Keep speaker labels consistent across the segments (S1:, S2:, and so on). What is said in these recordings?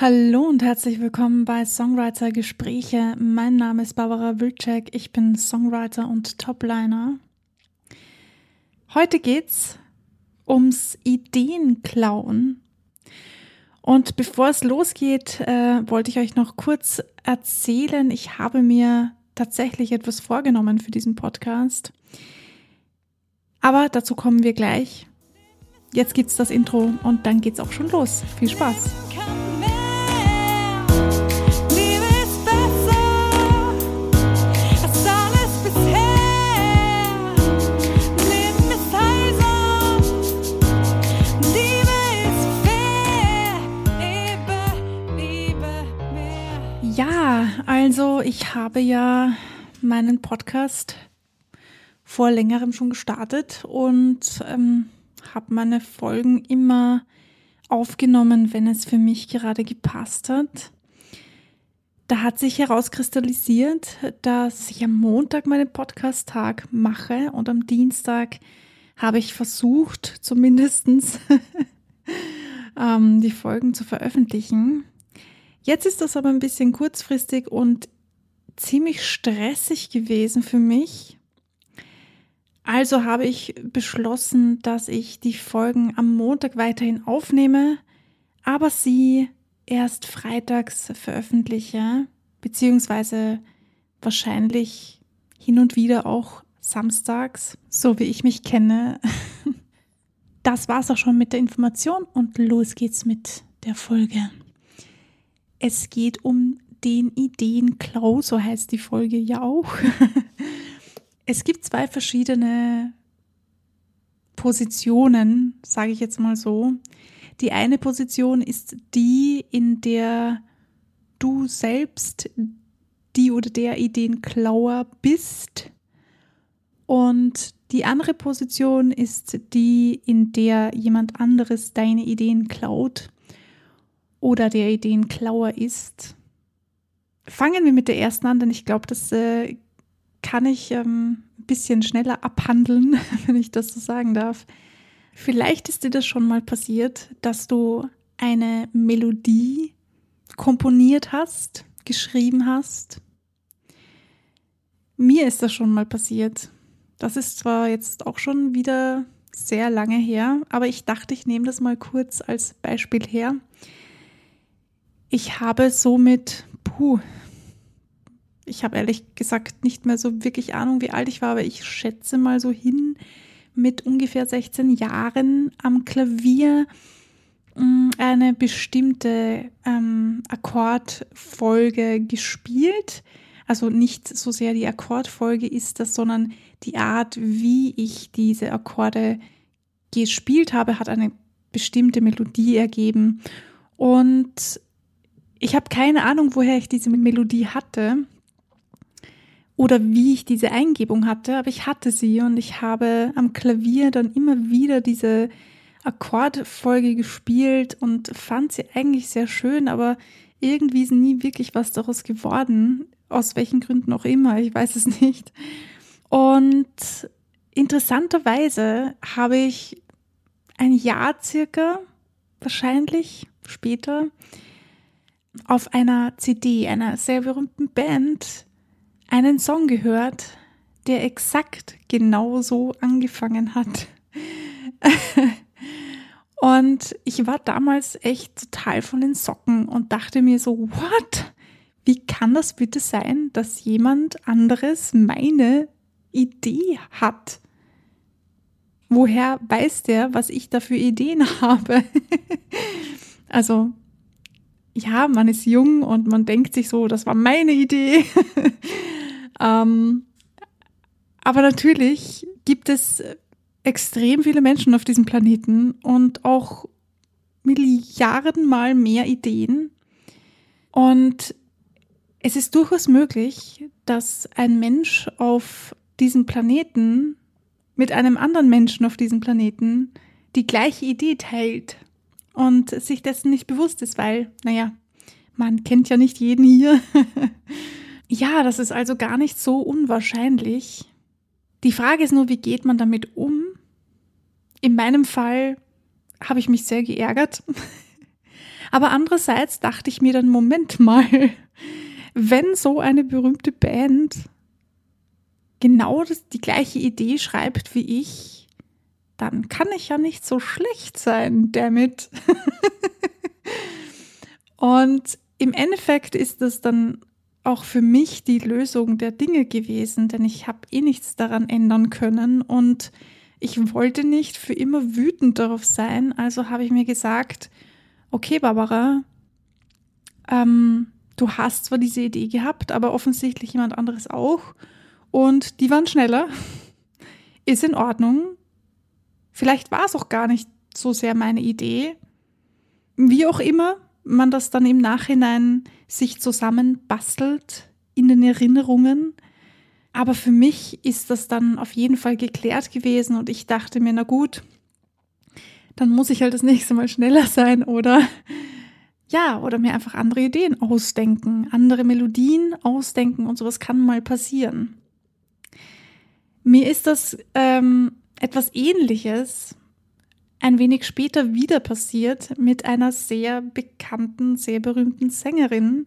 S1: Hallo und herzlich willkommen bei Songwriter Gespräche. Mein Name ist Barbara Wilczek. Ich bin Songwriter und Topliner. Heute geht's ums Ideenklauen. Und bevor es losgeht, äh, wollte ich euch noch kurz erzählen, ich habe mir tatsächlich etwas vorgenommen für diesen Podcast. Aber dazu kommen wir gleich. Jetzt gibt's das Intro und dann geht's auch schon los. Viel Spaß! Ich habe ja meinen Podcast vor längerem schon gestartet und ähm, habe meine Folgen immer aufgenommen, wenn es für mich gerade gepasst hat. Da hat sich herauskristallisiert, dass ich am Montag meinen Podcast-Tag mache und am Dienstag habe ich versucht, zumindestens ähm, die Folgen zu veröffentlichen. Jetzt ist das aber ein bisschen kurzfristig und ziemlich stressig gewesen für mich. Also habe ich beschlossen, dass ich die Folgen am Montag weiterhin aufnehme, aber sie erst freitags veröffentliche, beziehungsweise wahrscheinlich hin und wieder auch samstags, so wie ich mich kenne. Das war's auch schon mit der Information und los geht's mit der Folge. Es geht um den Ideenklau, so heißt die Folge ja auch. es gibt zwei verschiedene Positionen, sage ich jetzt mal so. Die eine Position ist die, in der du selbst die oder der Ideenklauer bist. Und die andere Position ist die, in der jemand anderes deine Ideen klaut oder der Ideenklauer ist. Fangen wir mit der ersten an, denn ich glaube, das äh, kann ich ähm, ein bisschen schneller abhandeln, wenn ich das so sagen darf. Vielleicht ist dir das schon mal passiert, dass du eine Melodie komponiert hast, geschrieben hast. Mir ist das schon mal passiert. Das ist zwar jetzt auch schon wieder sehr lange her, aber ich dachte, ich nehme das mal kurz als Beispiel her. Ich habe somit, puh, ich habe ehrlich gesagt nicht mehr so wirklich Ahnung, wie alt ich war, aber ich schätze mal so hin mit ungefähr 16 Jahren am Klavier mm, eine bestimmte ähm, Akkordfolge gespielt. Also nicht so sehr die Akkordfolge ist das, sondern die Art, wie ich diese Akkorde gespielt habe, hat eine bestimmte Melodie ergeben. Und ich habe keine Ahnung, woher ich diese Melodie hatte oder wie ich diese Eingebung hatte, aber ich hatte sie und ich habe am Klavier dann immer wieder diese Akkordfolge gespielt und fand sie eigentlich sehr schön, aber irgendwie ist nie wirklich was daraus geworden, aus welchen Gründen auch immer, ich weiß es nicht. Und interessanterweise habe ich ein Jahr circa, wahrscheinlich später, auf einer CD einer sehr berühmten Band einen Song gehört, der exakt genauso angefangen hat. und ich war damals echt total von den Socken und dachte mir so, what? Wie kann das bitte sein, dass jemand anderes meine Idee hat? Woher weiß der, was ich da für Ideen habe? also ja, man ist jung und man denkt sich so, das war meine Idee. ähm, aber natürlich gibt es extrem viele Menschen auf diesem Planeten und auch Milliardenmal mehr Ideen. Und es ist durchaus möglich, dass ein Mensch auf diesem Planeten mit einem anderen Menschen auf diesem Planeten die gleiche Idee teilt und sich dessen nicht bewusst ist, weil, naja, man kennt ja nicht jeden hier. ja, das ist also gar nicht so unwahrscheinlich. Die Frage ist nur, wie geht man damit um? In meinem Fall habe ich mich sehr geärgert. Aber andererseits dachte ich mir dann, Moment mal, wenn so eine berühmte Band genau das, die gleiche Idee schreibt wie ich, dann kann ich ja nicht so schlecht sein damit. Und im Endeffekt ist das dann auch für mich die Lösung der Dinge gewesen, denn ich habe eh nichts daran ändern können und ich wollte nicht für immer wütend darauf sein. Also habe ich mir gesagt, okay, Barbara, ähm, du hast zwar diese Idee gehabt, aber offensichtlich jemand anderes auch. Und die waren schneller. Ist in Ordnung. Vielleicht war es auch gar nicht so sehr meine Idee. Wie auch immer, man das dann im Nachhinein sich zusammenbastelt in den Erinnerungen. Aber für mich ist das dann auf jeden Fall geklärt gewesen und ich dachte mir, na gut, dann muss ich halt das nächste Mal schneller sein oder ja, oder mir einfach andere Ideen ausdenken, andere Melodien ausdenken und sowas kann mal passieren. Mir ist das ähm, etwas Ähnliches ein wenig später wieder passiert mit einer sehr bekannten, sehr berühmten Sängerin,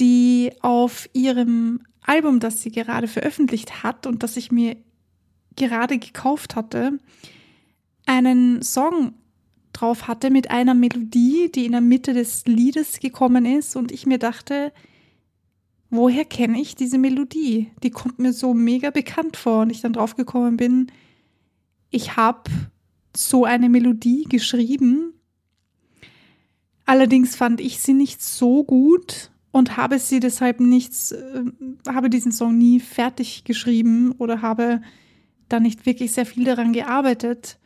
S1: die auf ihrem Album, das sie gerade veröffentlicht hat und das ich mir gerade gekauft hatte, einen Song drauf hatte mit einer Melodie, die in der Mitte des Liedes gekommen ist und ich mir dachte, woher kenne ich diese Melodie? Die kommt mir so mega bekannt vor und ich dann drauf gekommen bin, ich habe so eine Melodie geschrieben. Allerdings fand ich sie nicht so gut und habe sie deshalb nichts, äh, habe diesen Song nie fertig geschrieben oder habe da nicht wirklich sehr viel daran gearbeitet.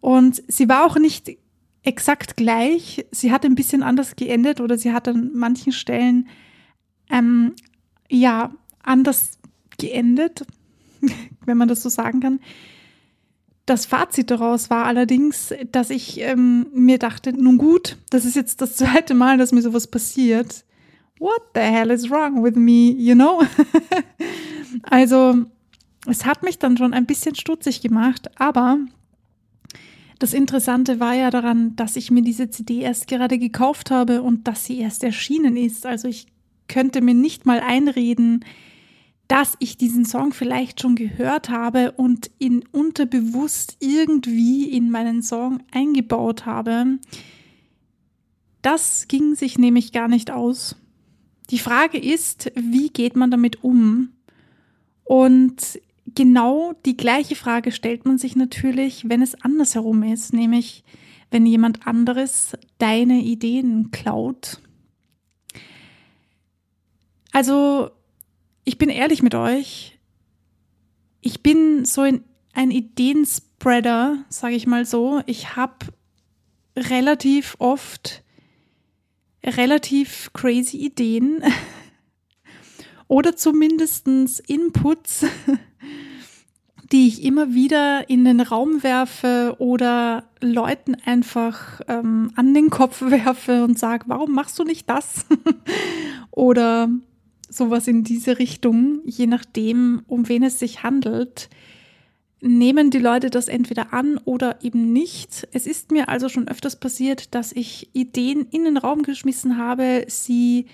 S1: Und sie war auch nicht exakt gleich. Sie hat ein bisschen anders geendet oder sie hat an manchen Stellen ähm, ja anders geendet, wenn man das so sagen kann. Das Fazit daraus war allerdings, dass ich ähm, mir dachte, nun gut, das ist jetzt das zweite Mal, dass mir sowas passiert. What the hell is wrong with me, you know? also, es hat mich dann schon ein bisschen stutzig gemacht, aber das Interessante war ja daran, dass ich mir diese CD erst gerade gekauft habe und dass sie erst erschienen ist. Also ich könnte mir nicht mal einreden, dass ich diesen Song vielleicht schon gehört habe und ihn unterbewusst irgendwie in meinen Song eingebaut habe. Das ging sich nämlich gar nicht aus. Die Frage ist, wie geht man damit um? Und genau die gleiche Frage stellt man sich natürlich, wenn es andersherum ist, nämlich wenn jemand anderes deine Ideen klaut. Also ich bin ehrlich mit euch. Ich bin so ein, ein Ideenspreader, sage ich mal so. Ich habe relativ oft relativ crazy Ideen oder zumindest Inputs, die ich immer wieder in den Raum werfe oder Leuten einfach ähm, an den Kopf werfe und sage, warum machst du nicht das? oder sowas in diese Richtung, je nachdem, um wen es sich handelt, nehmen die Leute das entweder an oder eben nicht. Es ist mir also schon öfters passiert, dass ich Ideen in den Raum geschmissen habe, sie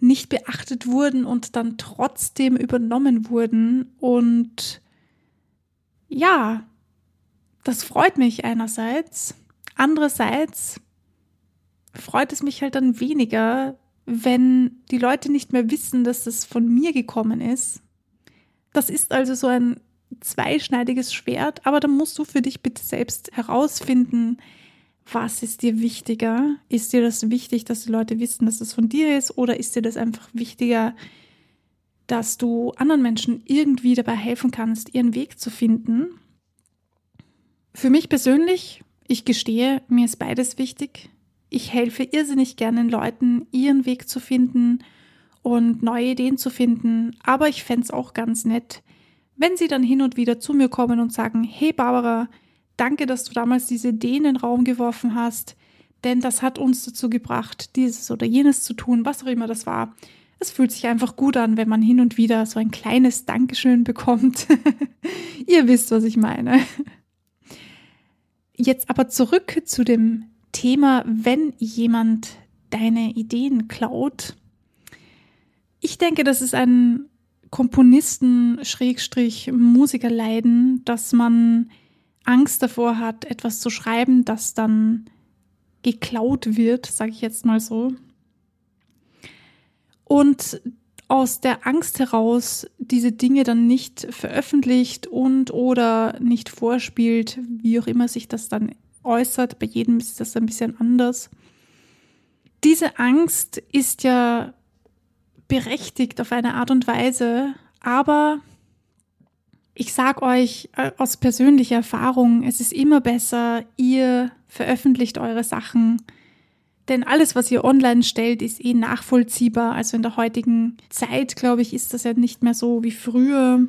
S1: nicht beachtet wurden und dann trotzdem übernommen wurden. Und ja, das freut mich einerseits. Andererseits freut es mich halt dann weniger, wenn die Leute nicht mehr wissen, dass das von mir gekommen ist. Das ist also so ein zweischneidiges Schwert, aber dann musst du für dich bitte selbst herausfinden, was ist dir wichtiger? Ist dir das wichtig, dass die Leute wissen, dass das von dir ist, oder ist dir das einfach wichtiger, dass du anderen Menschen irgendwie dabei helfen kannst, ihren Weg zu finden? Für mich persönlich, ich gestehe, mir ist beides wichtig ich helfe irrsinnig gerne Leuten, ihren Weg zu finden und neue Ideen zu finden. Aber ich fände es auch ganz nett, wenn sie dann hin und wieder zu mir kommen und sagen, hey Barbara, danke, dass du damals diese Ideen in den Raum geworfen hast, denn das hat uns dazu gebracht, dieses oder jenes zu tun, was auch immer das war. Es fühlt sich einfach gut an, wenn man hin und wieder so ein kleines Dankeschön bekommt. Ihr wisst, was ich meine. Jetzt aber zurück zu dem Thema, wenn jemand deine Ideen klaut. Ich denke, das ist ein Komponisten-Musikerleiden, dass man Angst davor hat, etwas zu schreiben, das dann geklaut wird, sage ich jetzt mal so. Und aus der Angst heraus diese Dinge dann nicht veröffentlicht und oder nicht vorspielt, wie auch immer sich das dann äußert. Bei jedem ist das ein bisschen anders. Diese Angst ist ja berechtigt auf eine Art und Weise, aber ich sag euch äh, aus persönlicher Erfahrung, es ist immer besser, ihr veröffentlicht eure Sachen, denn alles, was ihr online stellt, ist eh nachvollziehbar. Also in der heutigen Zeit, glaube ich, ist das ja nicht mehr so wie früher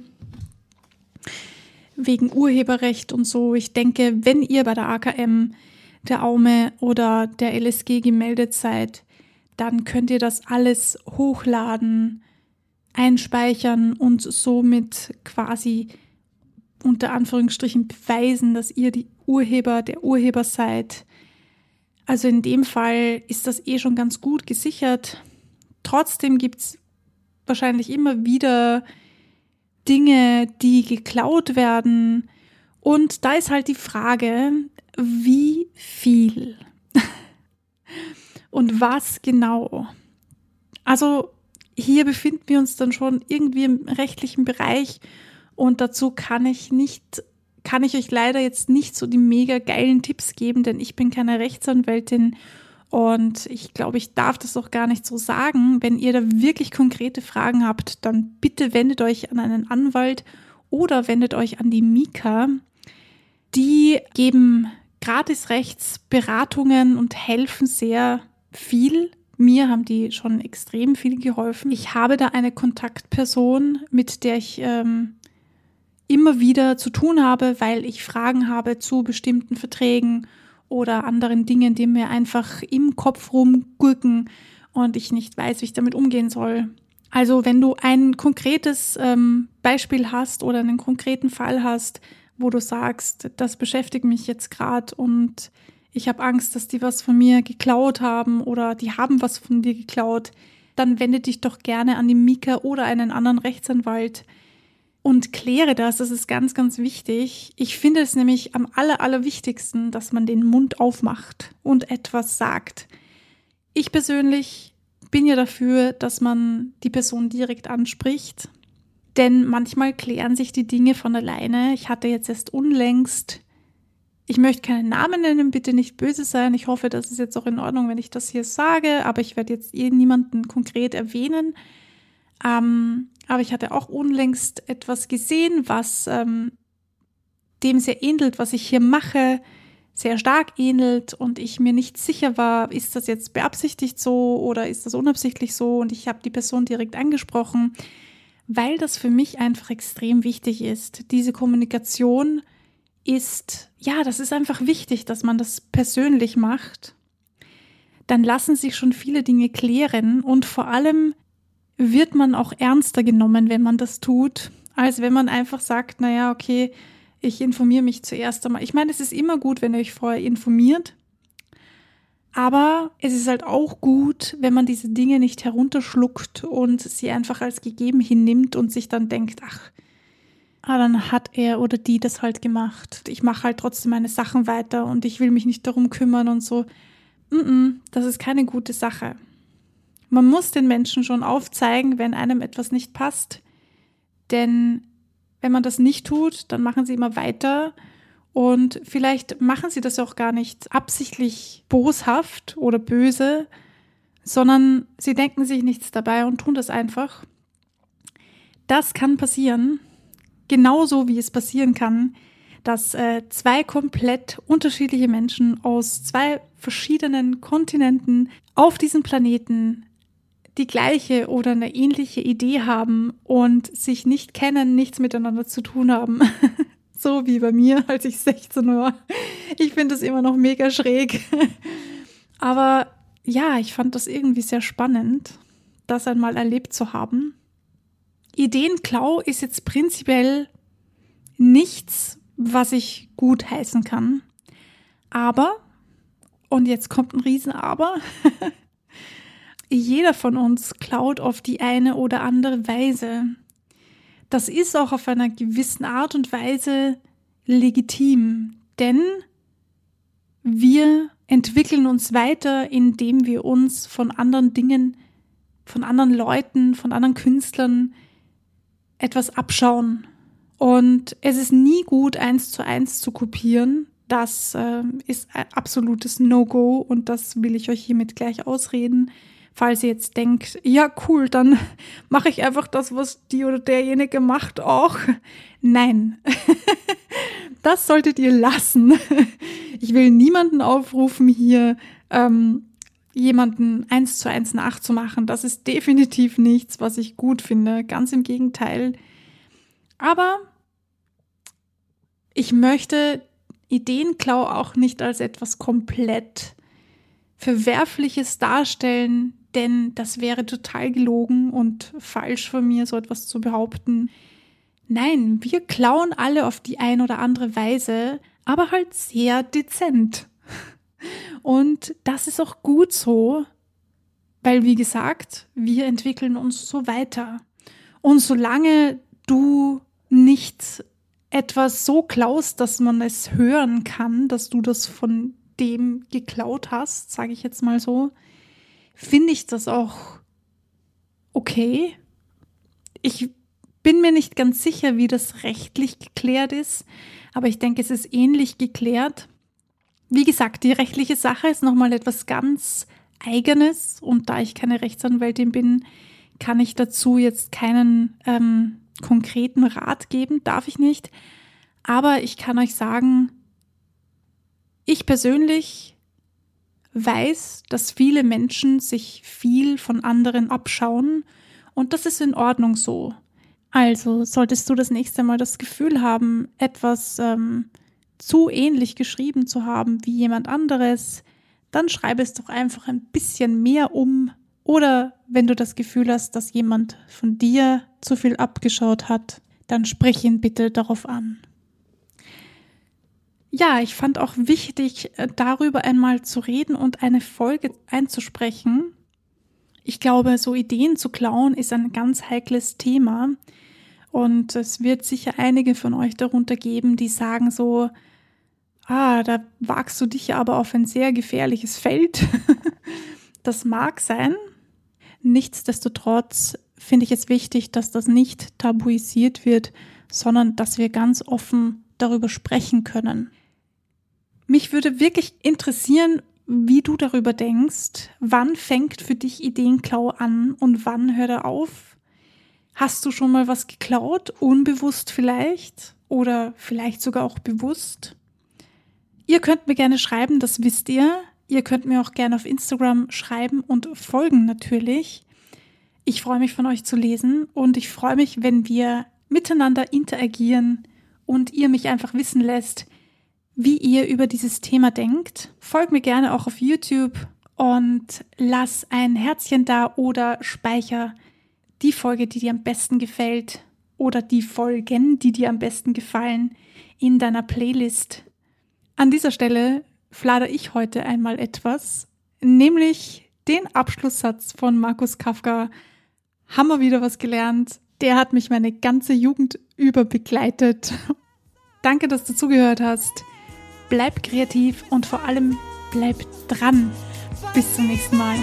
S1: wegen Urheberrecht und so. Ich denke, wenn ihr bei der AKM, der AUME oder der LSG gemeldet seid, dann könnt ihr das alles hochladen, einspeichern und somit quasi unter Anführungsstrichen beweisen, dass ihr die Urheber der Urheber seid. Also in dem Fall ist das eh schon ganz gut gesichert. Trotzdem gibt es wahrscheinlich immer wieder Dinge, die geklaut werden. Und da ist halt die Frage, wie viel und was genau. Also hier befinden wir uns dann schon irgendwie im rechtlichen Bereich und dazu kann ich nicht, kann ich euch leider jetzt nicht so die mega geilen Tipps geben, denn ich bin keine Rechtsanwältin und ich glaube, ich darf das auch gar nicht so sagen. Wenn ihr da wirklich konkrete Fragen habt, dann bitte wendet euch an einen Anwalt oder wendet euch an die Mika. Die geben gratis Rechtsberatungen und helfen sehr viel mir haben die schon extrem viel geholfen. Ich habe da eine Kontaktperson, mit der ich ähm, immer wieder zu tun habe, weil ich Fragen habe zu bestimmten Verträgen oder anderen Dingen, die mir einfach im Kopf rumgurken und ich nicht weiß, wie ich damit umgehen soll. Also wenn du ein konkretes ähm, Beispiel hast oder einen konkreten Fall hast, wo du sagst, das beschäftigt mich jetzt gerade und ich habe Angst, dass die was von mir geklaut haben oder die haben was von dir geklaut, dann wende dich doch gerne an die Mika oder einen anderen Rechtsanwalt und kläre das. Das ist ganz, ganz wichtig. Ich finde es nämlich am aller, allerwichtigsten, dass man den Mund aufmacht und etwas sagt. Ich persönlich bin ja dafür, dass man die Person direkt anspricht. Denn manchmal klären sich die Dinge von alleine. Ich hatte jetzt erst unlängst ich möchte keinen Namen nennen, bitte nicht böse sein. Ich hoffe, das ist jetzt auch in Ordnung, wenn ich das hier sage, aber ich werde jetzt eh niemanden konkret erwähnen. Ähm, aber ich hatte auch unlängst etwas gesehen, was ähm, dem sehr ähnelt, was ich hier mache, sehr stark ähnelt und ich mir nicht sicher war, ist das jetzt beabsichtigt so oder ist das unabsichtlich so und ich habe die Person direkt angesprochen, weil das für mich einfach extrem wichtig ist, diese Kommunikation ist, ja, das ist einfach wichtig, dass man das persönlich macht. Dann lassen sich schon viele Dinge klären und vor allem wird man auch ernster genommen, wenn man das tut, als wenn man einfach sagt, naja, okay, ich informiere mich zuerst einmal. Ich meine, es ist immer gut, wenn ihr euch vorher informiert, aber es ist halt auch gut, wenn man diese Dinge nicht herunterschluckt und sie einfach als gegeben hinnimmt und sich dann denkt, ach, ah, dann hat er oder die das halt gemacht. Ich mache halt trotzdem meine Sachen weiter und ich will mich nicht darum kümmern und so. Mm -mm, das ist keine gute Sache. Man muss den Menschen schon aufzeigen, wenn einem etwas nicht passt. Denn wenn man das nicht tut, dann machen sie immer weiter. Und vielleicht machen sie das auch gar nicht absichtlich boshaft oder böse, sondern sie denken sich nichts dabei und tun das einfach. Das kann passieren genauso wie es passieren kann, dass äh, zwei komplett unterschiedliche Menschen aus zwei verschiedenen Kontinenten auf diesem Planeten die gleiche oder eine ähnliche Idee haben und sich nicht kennen, nichts miteinander zu tun haben. so wie bei mir, als ich 16 war. Ich finde das immer noch mega schräg. Aber ja, ich fand das irgendwie sehr spannend, das einmal erlebt zu haben. Ideenklau ist jetzt prinzipiell nichts, was ich gut heißen kann. Aber Und jetzt kommt ein Riesenaber. Jeder von uns klaut auf die eine oder andere Weise. Das ist auch auf einer gewissen Art und Weise legitim, denn wir entwickeln uns weiter, indem wir uns von anderen Dingen, von anderen Leuten, von anderen Künstlern etwas abschauen. Und es ist nie gut, eins zu eins zu kopieren. Das äh, ist ein absolutes No-Go und das will ich euch hiermit gleich ausreden. Falls ihr jetzt denkt, ja cool, dann mache ich einfach das, was die oder derjenige macht auch. Nein, das solltet ihr lassen. Ich will niemanden aufrufen, hier ähm, jemanden eins zu eins nachzumachen. Das ist definitiv nichts, was ich gut finde. Ganz im Gegenteil. Aber ich möchte Ideenklau auch nicht als etwas komplett Verwerfliches darstellen, denn das wäre total gelogen und falsch von mir, so etwas zu behaupten. Nein, wir klauen alle auf die ein oder andere Weise, aber halt sehr dezent. Und das ist auch gut so, weil wie gesagt, wir entwickeln uns so weiter. Und solange du nicht etwas so klaust, dass man es hören kann, dass du das von dem geklaut hast, sage ich jetzt mal so, finde ich das auch okay. Ich bin mir nicht ganz sicher, wie das rechtlich geklärt ist, aber ich denke, es ist ähnlich geklärt. Wie gesagt, die rechtliche Sache ist nochmal etwas ganz eigenes und da ich keine Rechtsanwältin bin, kann ich dazu jetzt keinen ähm, konkreten Rat geben, darf ich nicht. Aber ich kann euch sagen, ich persönlich weiß, dass viele Menschen sich viel von anderen abschauen und das ist in Ordnung so. Also solltest du das nächste Mal das Gefühl haben, etwas ähm, zu ähnlich geschrieben zu haben wie jemand anderes, dann schreibe es doch einfach ein bisschen mehr um. Oder wenn du das Gefühl hast, dass jemand von dir zu viel abgeschaut hat, dann sprich ihn bitte darauf an. Ja, ich fand auch wichtig, äh, darüber einmal zu reden und eine Folge einzusprechen. Ich glaube, so Ideen zu klauen ist ein ganz heikles Thema. Und es wird sicher einige von euch darunter geben, die sagen so, ah, da wagst du dich aber auf ein sehr gefährliches Feld. das mag sein. Nichtsdestotrotz finde ich es wichtig, dass das nicht tabuisiert wird, sondern dass wir ganz offen darüber sprechen können. Mich würde wirklich interessieren, wie du darüber denkst. Wann fängt für dich Ideenklau an und wann hört er auf? Hast du schon mal was geklaut? Unbewusst vielleicht? Oder vielleicht sogar auch bewusst? Ihr könnt mir gerne schreiben, das wisst ihr. Ihr könnt mir auch gerne auf Instagram schreiben und folgen natürlich. Ich freue mich von euch zu lesen und ich freue mich, wenn wir miteinander interagieren und ihr mich einfach wissen lässt, wie ihr über dieses Thema denkt. Folgt mir gerne auch auf YouTube und lass ein Herzchen da oder speicher die Folge, die dir am besten gefällt oder die Folgen, die dir am besten gefallen, in deiner Playlist. An dieser Stelle flader ich heute einmal etwas, nämlich den Abschlusssatz von Markus Kafka. Haben wir wieder was gelernt. Der hat mich meine ganze Jugend über begleitet. Danke, dass du zugehört hast. Bleib kreativ und vor allem bleib dran. Bis zum nächsten Mal.